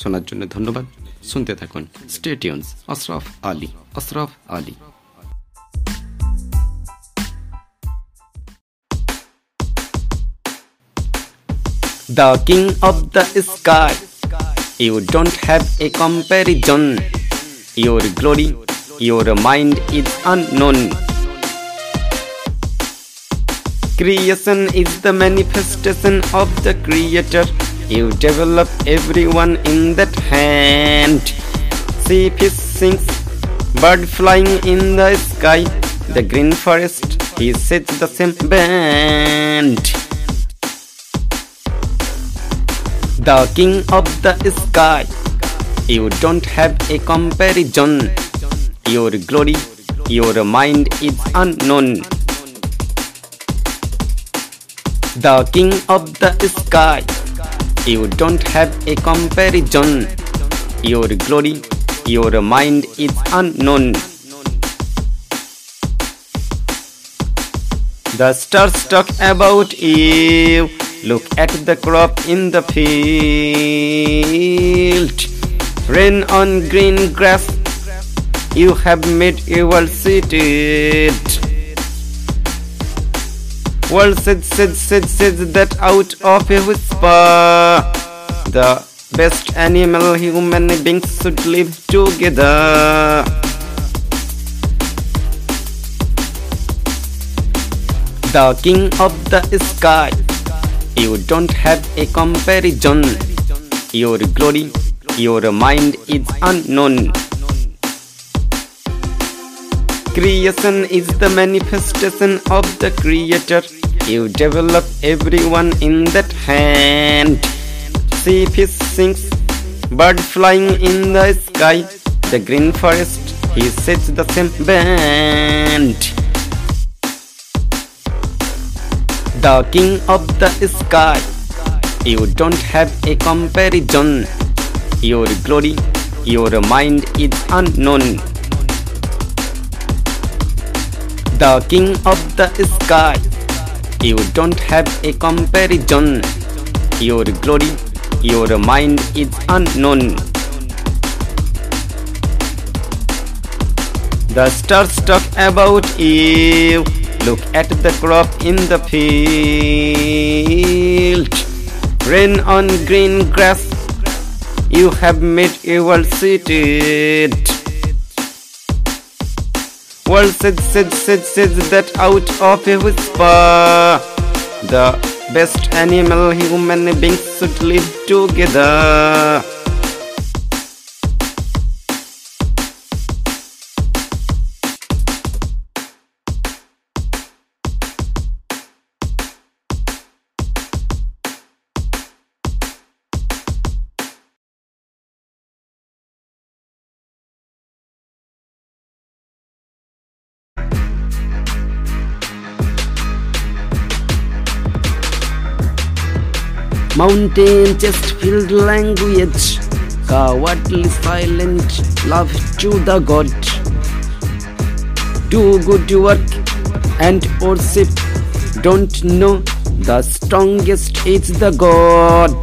শোনার জন্য ধন্যবাদ শুনতে থাকুন স্টেটিউন্স Ashraf Ali Ashraf Ali The king of the sky, you don't have a comparison. Your glory, your mind is unknown. Creation is the manifestation of the Creator. You develop everyone in that hand. See fish sings, bird flying in the sky. The green forest, he sets the same band. The king of the sky, you don't have a comparison. Your glory, your mind is unknown. The king of the sky, you don't have a comparison. Your glory, your mind is unknown. The stars talk about you. Look at the crop in the field. Rain on green grass. You have made your world World said, said, said, said that out of a whisper. The best animal human beings should live together. The king of the sky, you don't have a comparison. Your glory, your mind is unknown. Creation is the manifestation of the Creator. You develop everyone in that hand. See fish sings, bird flying in the sky. The green forest, he sets the same band. The king of the sky, you don't have a comparison. Your glory, your mind is unknown. The king of the sky, you don't have a comparison. Your glory, your mind is unknown. The stars talk about you. Look at the crop in the field. Rain on green grass. You have made your seated. World said, said, said, said that out of a whisper. The best animal human beings should live together. Mountain chest filled language, cowardly silent love to the God. Do good work and worship. Don't know the strongest is the God.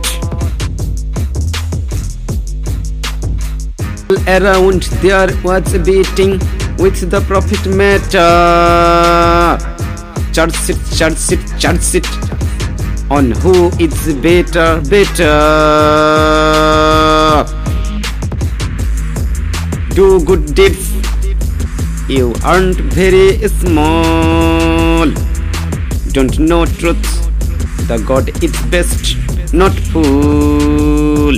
Around there was beating with the prophet matter. Church it, church it, church it on who it's better, better. Do good deeds, you aren't very small. Don't know truth, the God is best, not fool.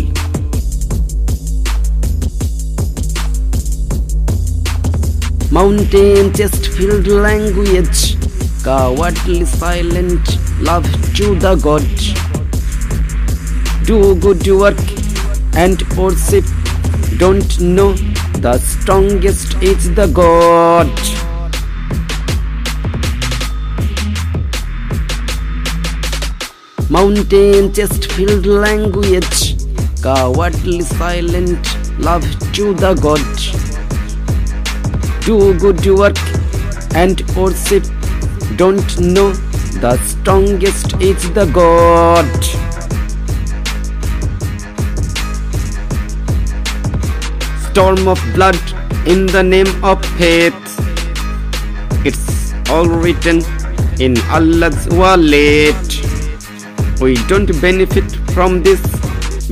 Mountain chest filled language, cowardly silent love to the God. Do good work and worship. Don't know the strongest is the God. Mountain chest filled language, cowardly silent love to the God. Do good work and worship, don't know the strongest is the God. Storm of blood in the name of faith. It's all written in Allah's wallet. We don't benefit from this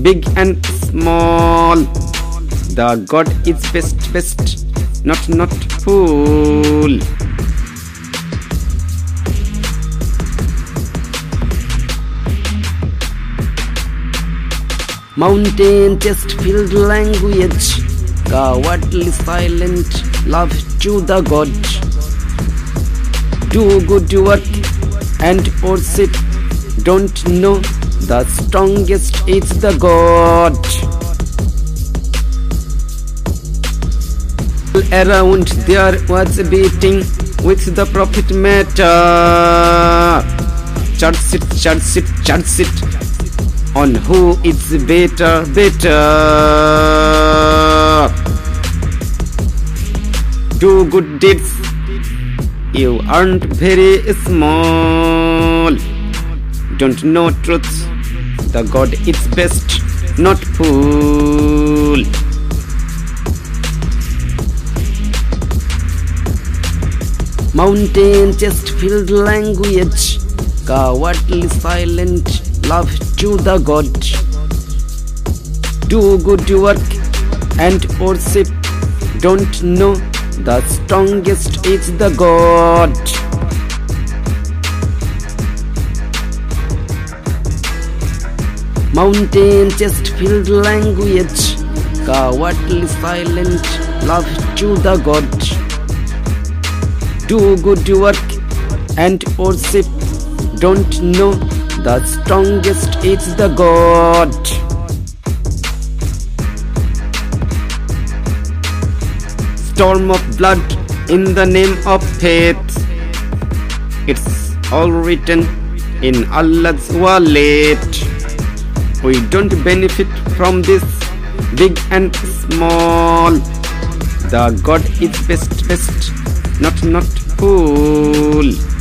big and small. The God is best, best, not, not fool. Mountain chest filled language, cowardly silent love to the God. Do good work and worship, don't know the strongest is the God. Around there was beating with the prophet matter. Charge it, charge it, charge it on who is better, better. Do good deeds, you aren't very small. Don't know truth, the God is best, not fool. Mountain chest filled language, cowardly silent love to the God. Do good work and worship. Don't know the strongest is the God. Mountain chest filled language, cowardly silent love to the God. Do good work and worship. Don't know the strongest is the God. Storm of blood in the name of faith. It's all written in Allah's wallet. We don't benefit from this big and small. The God is best, best, not, not fool.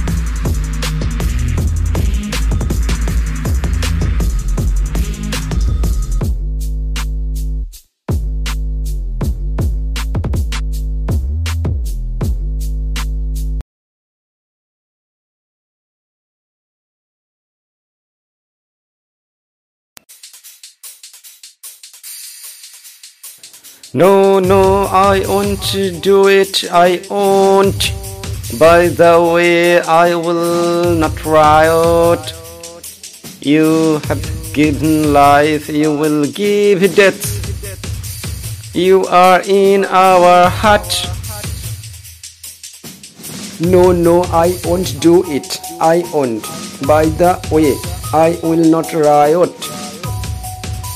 No, no, I won't do it, I won't. By the way, I will not riot. You have given life, you will give death. You are in our heart. No, no, I won't do it, I won't. By the way, I will not riot.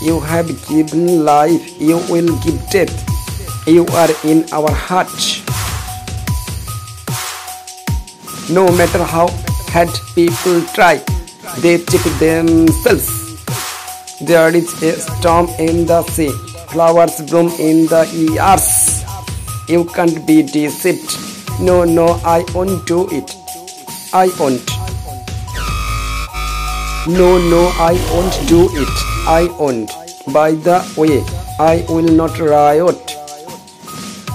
You have given life, you will give death. You are in our heart. No matter how hard people try, they cheat themselves. There is a storm in the sea, flowers bloom in the ears. You can't be deceived. No, no, I won't do it. I won't. No, no, I won't do it. I won't. By the way, I will not riot.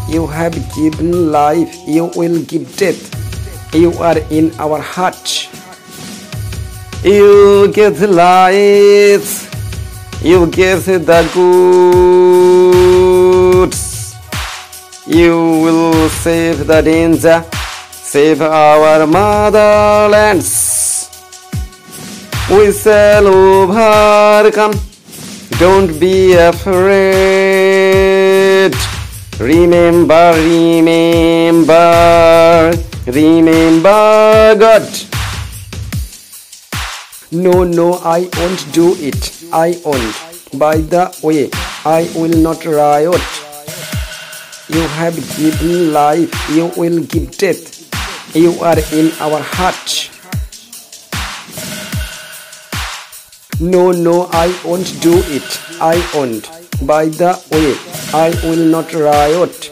You have given life, you will give death. You are in our heart. You give life, you give the goods. You will save the danger, save our motherlands we shall overcome. Don't be afraid. Remember, remember, remember God. No, no, I won't do it. I won't. By the way, I will not riot. You have given life, you will give death. You are in our heart. No, no, I won't do it. I won't. By the way, I will not riot.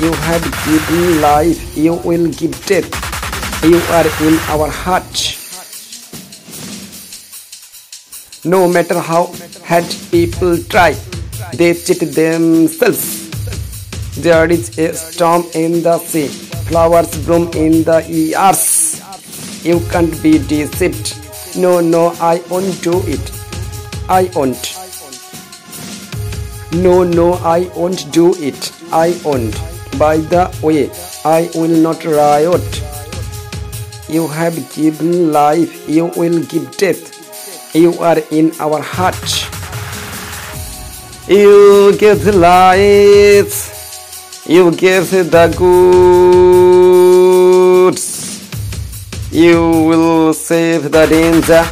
You have given life, you will give death. You are in our heart. No matter how hard people try, they cheat themselves. There is a storm in the sea, flowers bloom in the ears. You can't be deceived. No, no, I won't do it. I won't. No, no, I won't do it. I won't. By the way, I will not riot. You have given life, you will give death. You are in our heart. You give life, you give the goods. You will save the danger,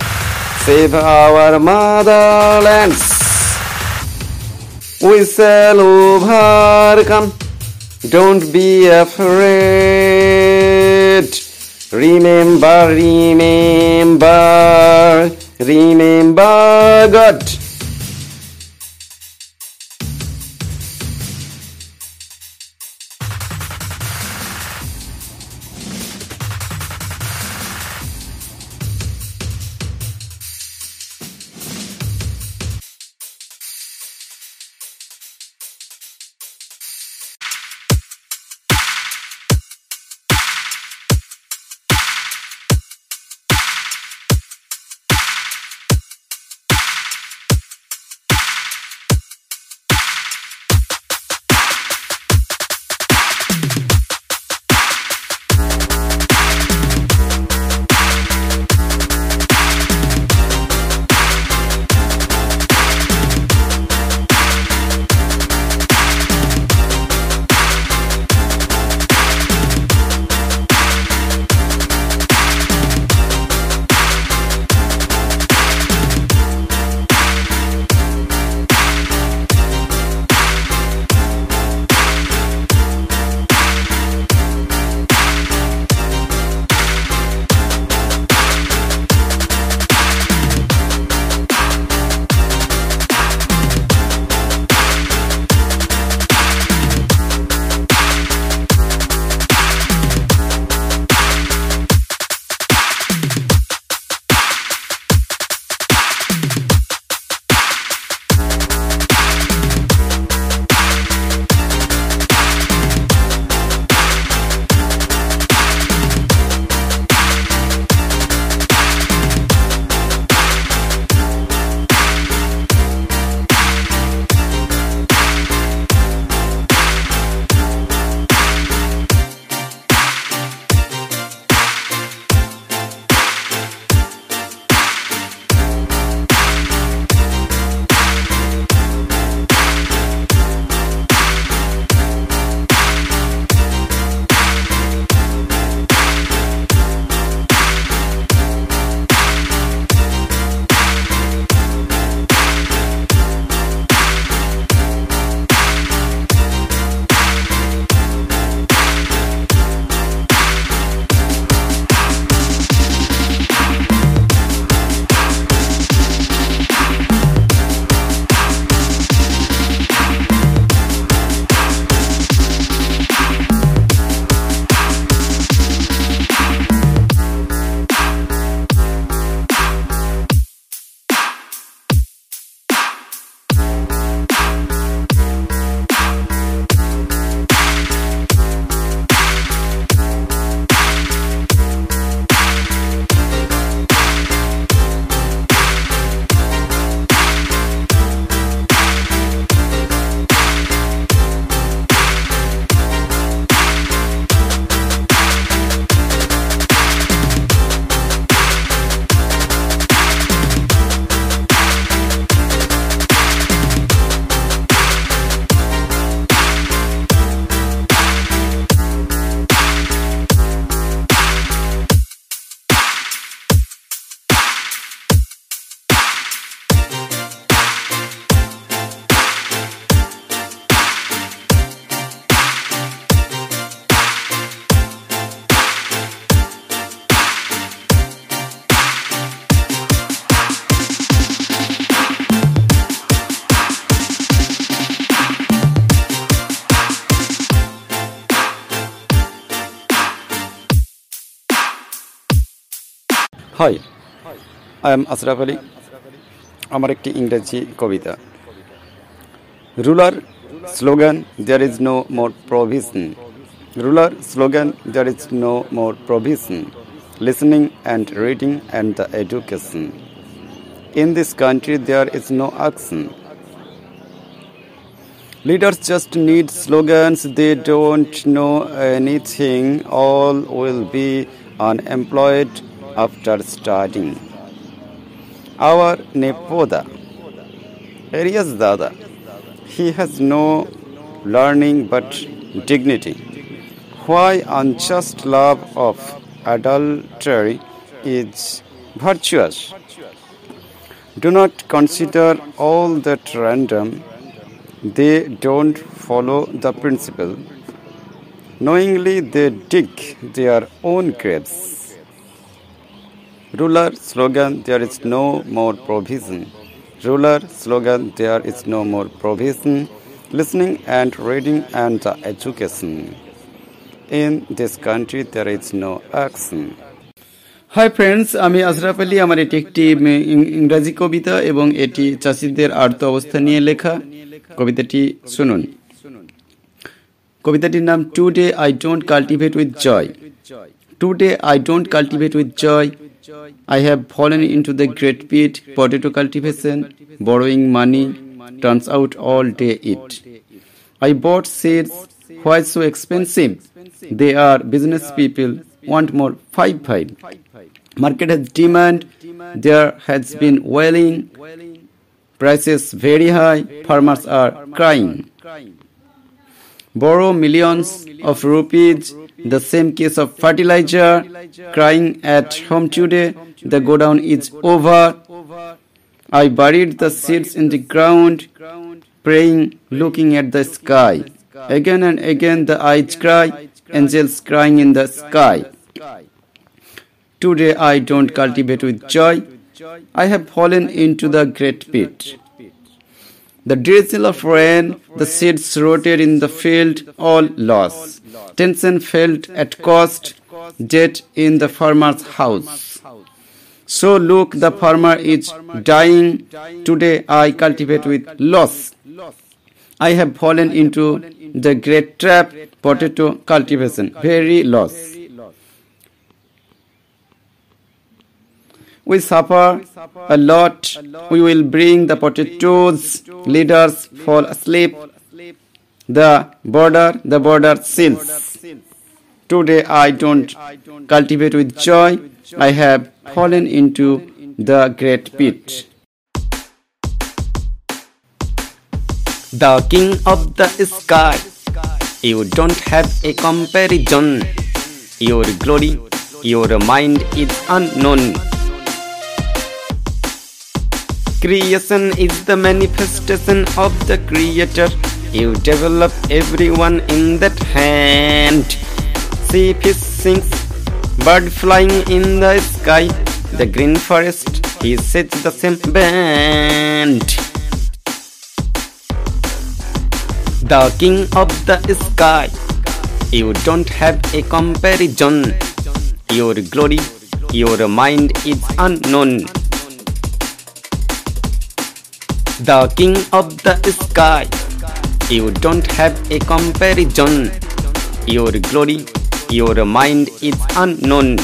save our motherlands. We shall overcome. Don't be afraid. Remember, remember, remember God. Hi I am Ashraf Ali আমার একটি ইংরেজি কবিতা ruler slogan there is no more provision ruler slogan there is no more provision listening and reading and the education in this country there is no action Leaders just need slogans, they don't know anything. All will be unemployed after studying. Our Nepoda, Arias Dada, he has no learning but dignity. Why unjust love of adultery is virtuous? Do not consider all that random they don't follow the principle. Knowingly, they dig their own graves. Ruler slogan there is no more provision ruler slogan there is no more provision listening and reading and the education in this country there is no action hi friends আমি আশরাফ আলী। আমার এটি একটি ইংরাজি কবিতা এবং এটি চাষিদের আর্ত অবস্থা নিয়ে লেখা। কবিতাটি শুনুন। কবিতাটির নাম today I don't cultivate with joy today I don't cultivate with joy I have fallen into the great pit, potato cultivation, borrowing money, turns out all day it. I bought seeds, why so expensive? They are business people, want more 5 5. Market has demand, there has been wailing, prices very high, farmers are crying. Borrow millions of rupees, the same case of fertilizer, crying at home today, the godown is over. I buried the seeds in the ground, praying, looking at the sky. Again and again the eyes cry, angels crying in the sky. Today I don't cultivate with joy. I have fallen into the great pit. The drizzle of rain, the seeds rotted in the field, all loss. Tension felt at cost, debt in the farmer's house. So look, the farmer is dying. Today I cultivate with loss. I have fallen into the great trap, potato cultivation, very loss. We suffer a lot. We will bring the potatoes. Leaders fall asleep. The border, the border seals. Today I don't cultivate with joy. I have fallen into the great pit. The king of the sky. You don't have a comparison. Your glory, your mind is unknown. Creation is the manifestation of the Creator. You develop everyone in that hand. See fish sings, bird flying in the sky. The green forest, he sets the same band. The king of the sky. You don't have a comparison. Your glory, your mind is unknown. The king of the sky. You don't have a comparison. Your glory, your mind is unknown.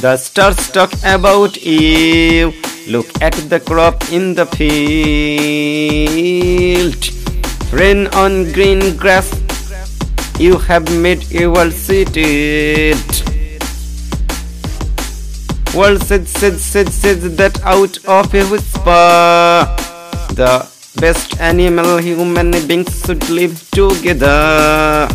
The stars talk about you. Look at the crop in the field. Rain on green grass. You have made your seated. World said, said, said, said that out of a whisper. The best animal human beings should live together.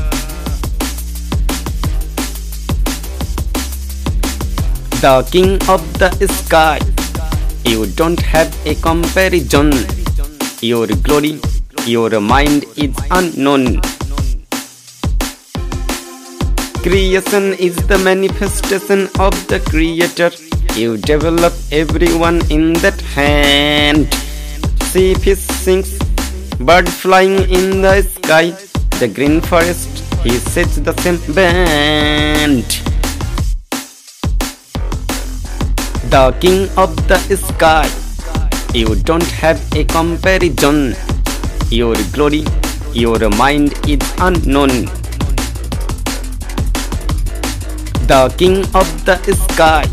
The king of the sky. You don't have a comparison. Your glory, your mind is unknown. Creation is the manifestation of the Creator. You develop everyone in that hand. See fish sings, bird flying in the sky. The green forest, he sets the same band. The king of the sky, you don't have a comparison. Your glory, your mind is unknown. The king of the sky,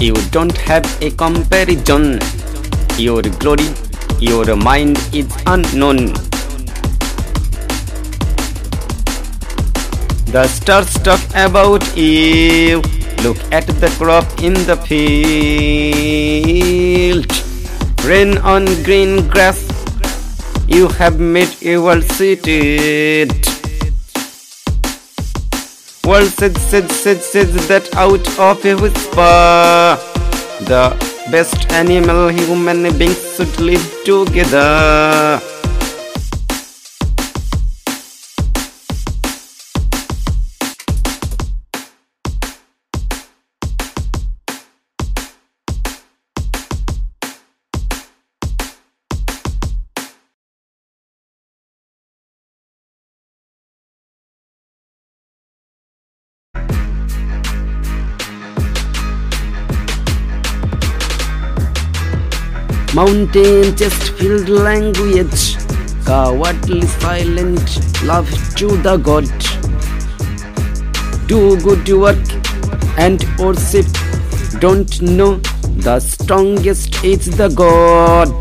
you don't have a comparison. Your glory, your mind is unknown. The stars talk about you. Look at the crop in the field. Rain on green grass. You have made world seated. World said, said, said, said that out of a whisper. The best animal human beings should live together. Mountain chest filled language, cowardly silent love to the God. Do good work and worship, don't know the strongest is the God.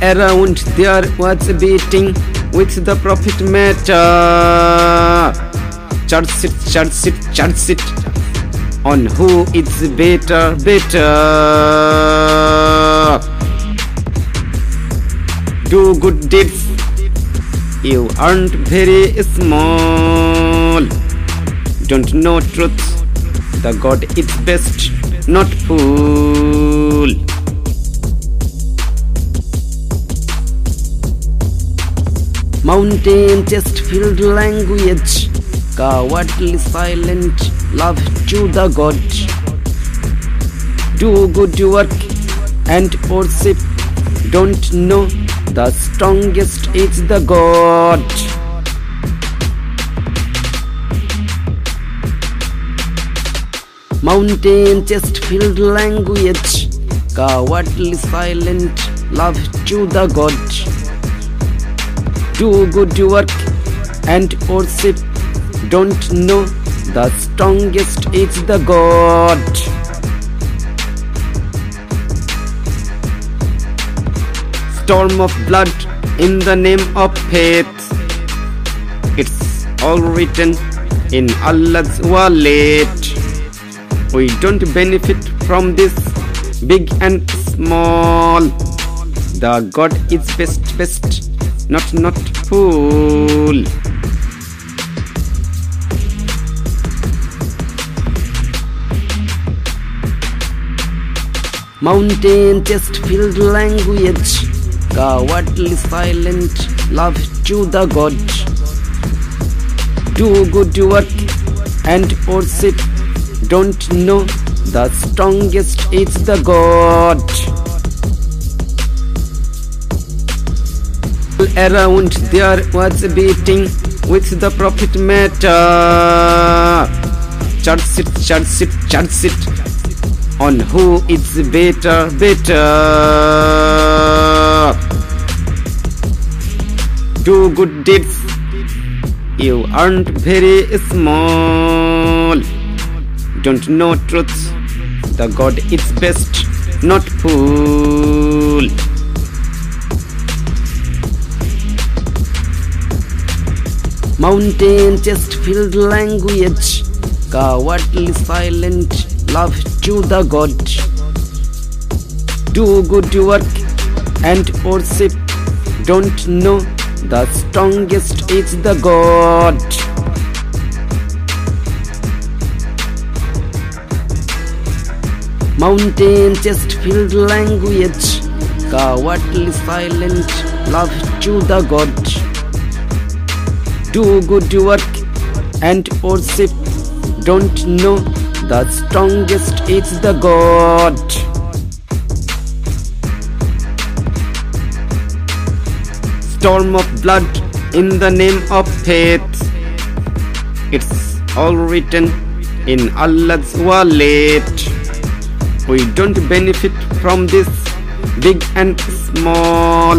Around there was beating with the prophet matter. Church it, church it, church it on who it's better, better. Do good deeds, you aren't very small. Don't know truth, the God is best, not fool. Mountain chest filled language, cowardly silent love to the God. Do good work and worship. Don't know the strongest is the God. Mountain chest filled language, cowardly silent love to the God. Do good work and worship. Don't know the strongest is the God. Storm of blood in the name of faith. It's all written in Allah's wallet. We don't benefit from this big and small. The God is best, best, not, not fool. Mountain chest filled language, cowardly silent love to the God. Do good work and worship. Don't know the strongest is the God. Around there was beating with the prophet matter. Church it, church it, church it on who it's better, better. Do good deeds, you aren't very small. Don't know truth, the God is best, not fool. Mountain chest filled language, cowardly silent love to the God. Do good work and worship. Don't know the strongest is the God. Mountain chest filled language, cowardly silent love to the God. Do good work and worship. Don't know the strongest is the God. storm of blood in the name of faith. It's all written in Allah's wallet. We don't benefit from this big and small.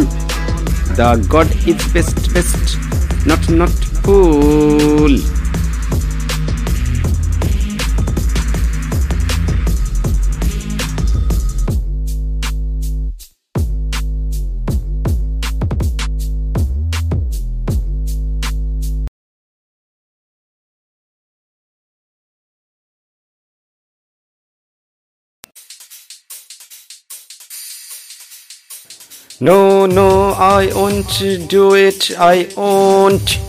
The God is best, best, not, not fool. No, no, I won't do it. I won't.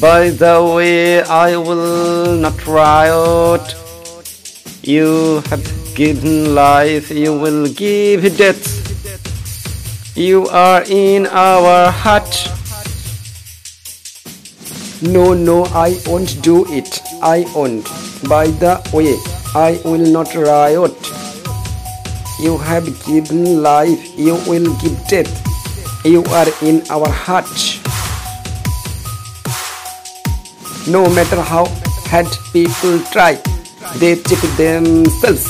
By the way, I will not riot. You have given life, you will give death. You are in our heart. No, no, I won't do it. I won't. By the way, I will not riot. You have given life, you will give death. You are in our heart. No matter how hard people try, they cheat themselves.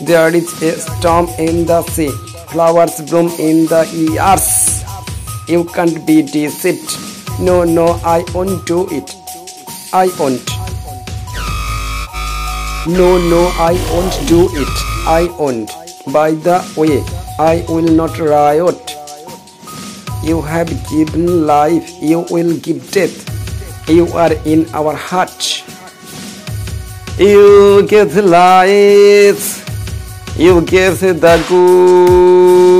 There is a storm in the sea, flowers bloom in the ears. You can't be deceived. No, no, I won't do it. I won't. No, no, I won't do it. I won't. By the way, I will not riot. You have given life, you will give death. You are in our heart. You give life, you give the goods.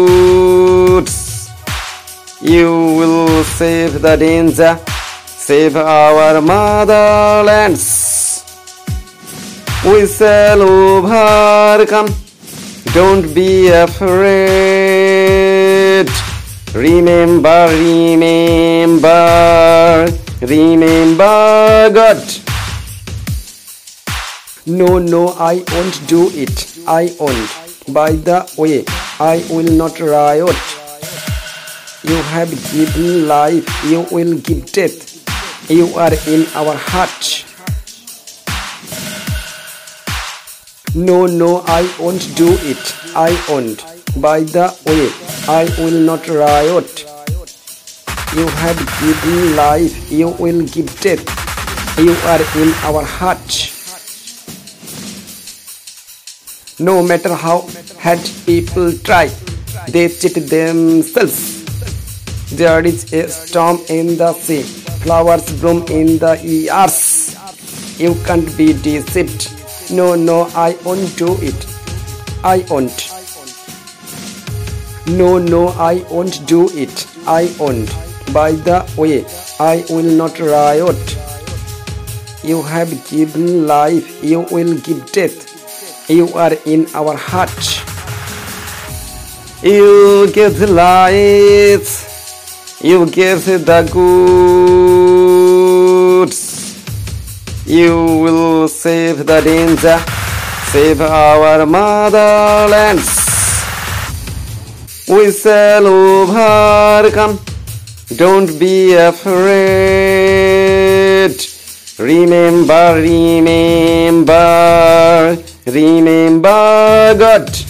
You will save the danger, save our motherlands. Shall overcome. Don't be afraid. Remember, remember, remember God. No, no, I won't do it. I won't. By the way, I will not riot. You have given life, you will give death. You are in our heart. No, no, I won't do it. I won't. By the way, I will not riot. You have given life, you will give death. You are in our heart. No matter how hard people try, they cheat themselves. There is a storm in the sea, flowers bloom in the ears. You can't be deceived. No, no, I won't do it. I won't. No, no, I won't do it. I won't. By the way, I will not riot. You have given life, you will give death. You are in our heart. You give life, you give the goods. You will save the danger, save our motherlands. We shall overcome. Don't be afraid. Remember, remember, remember God.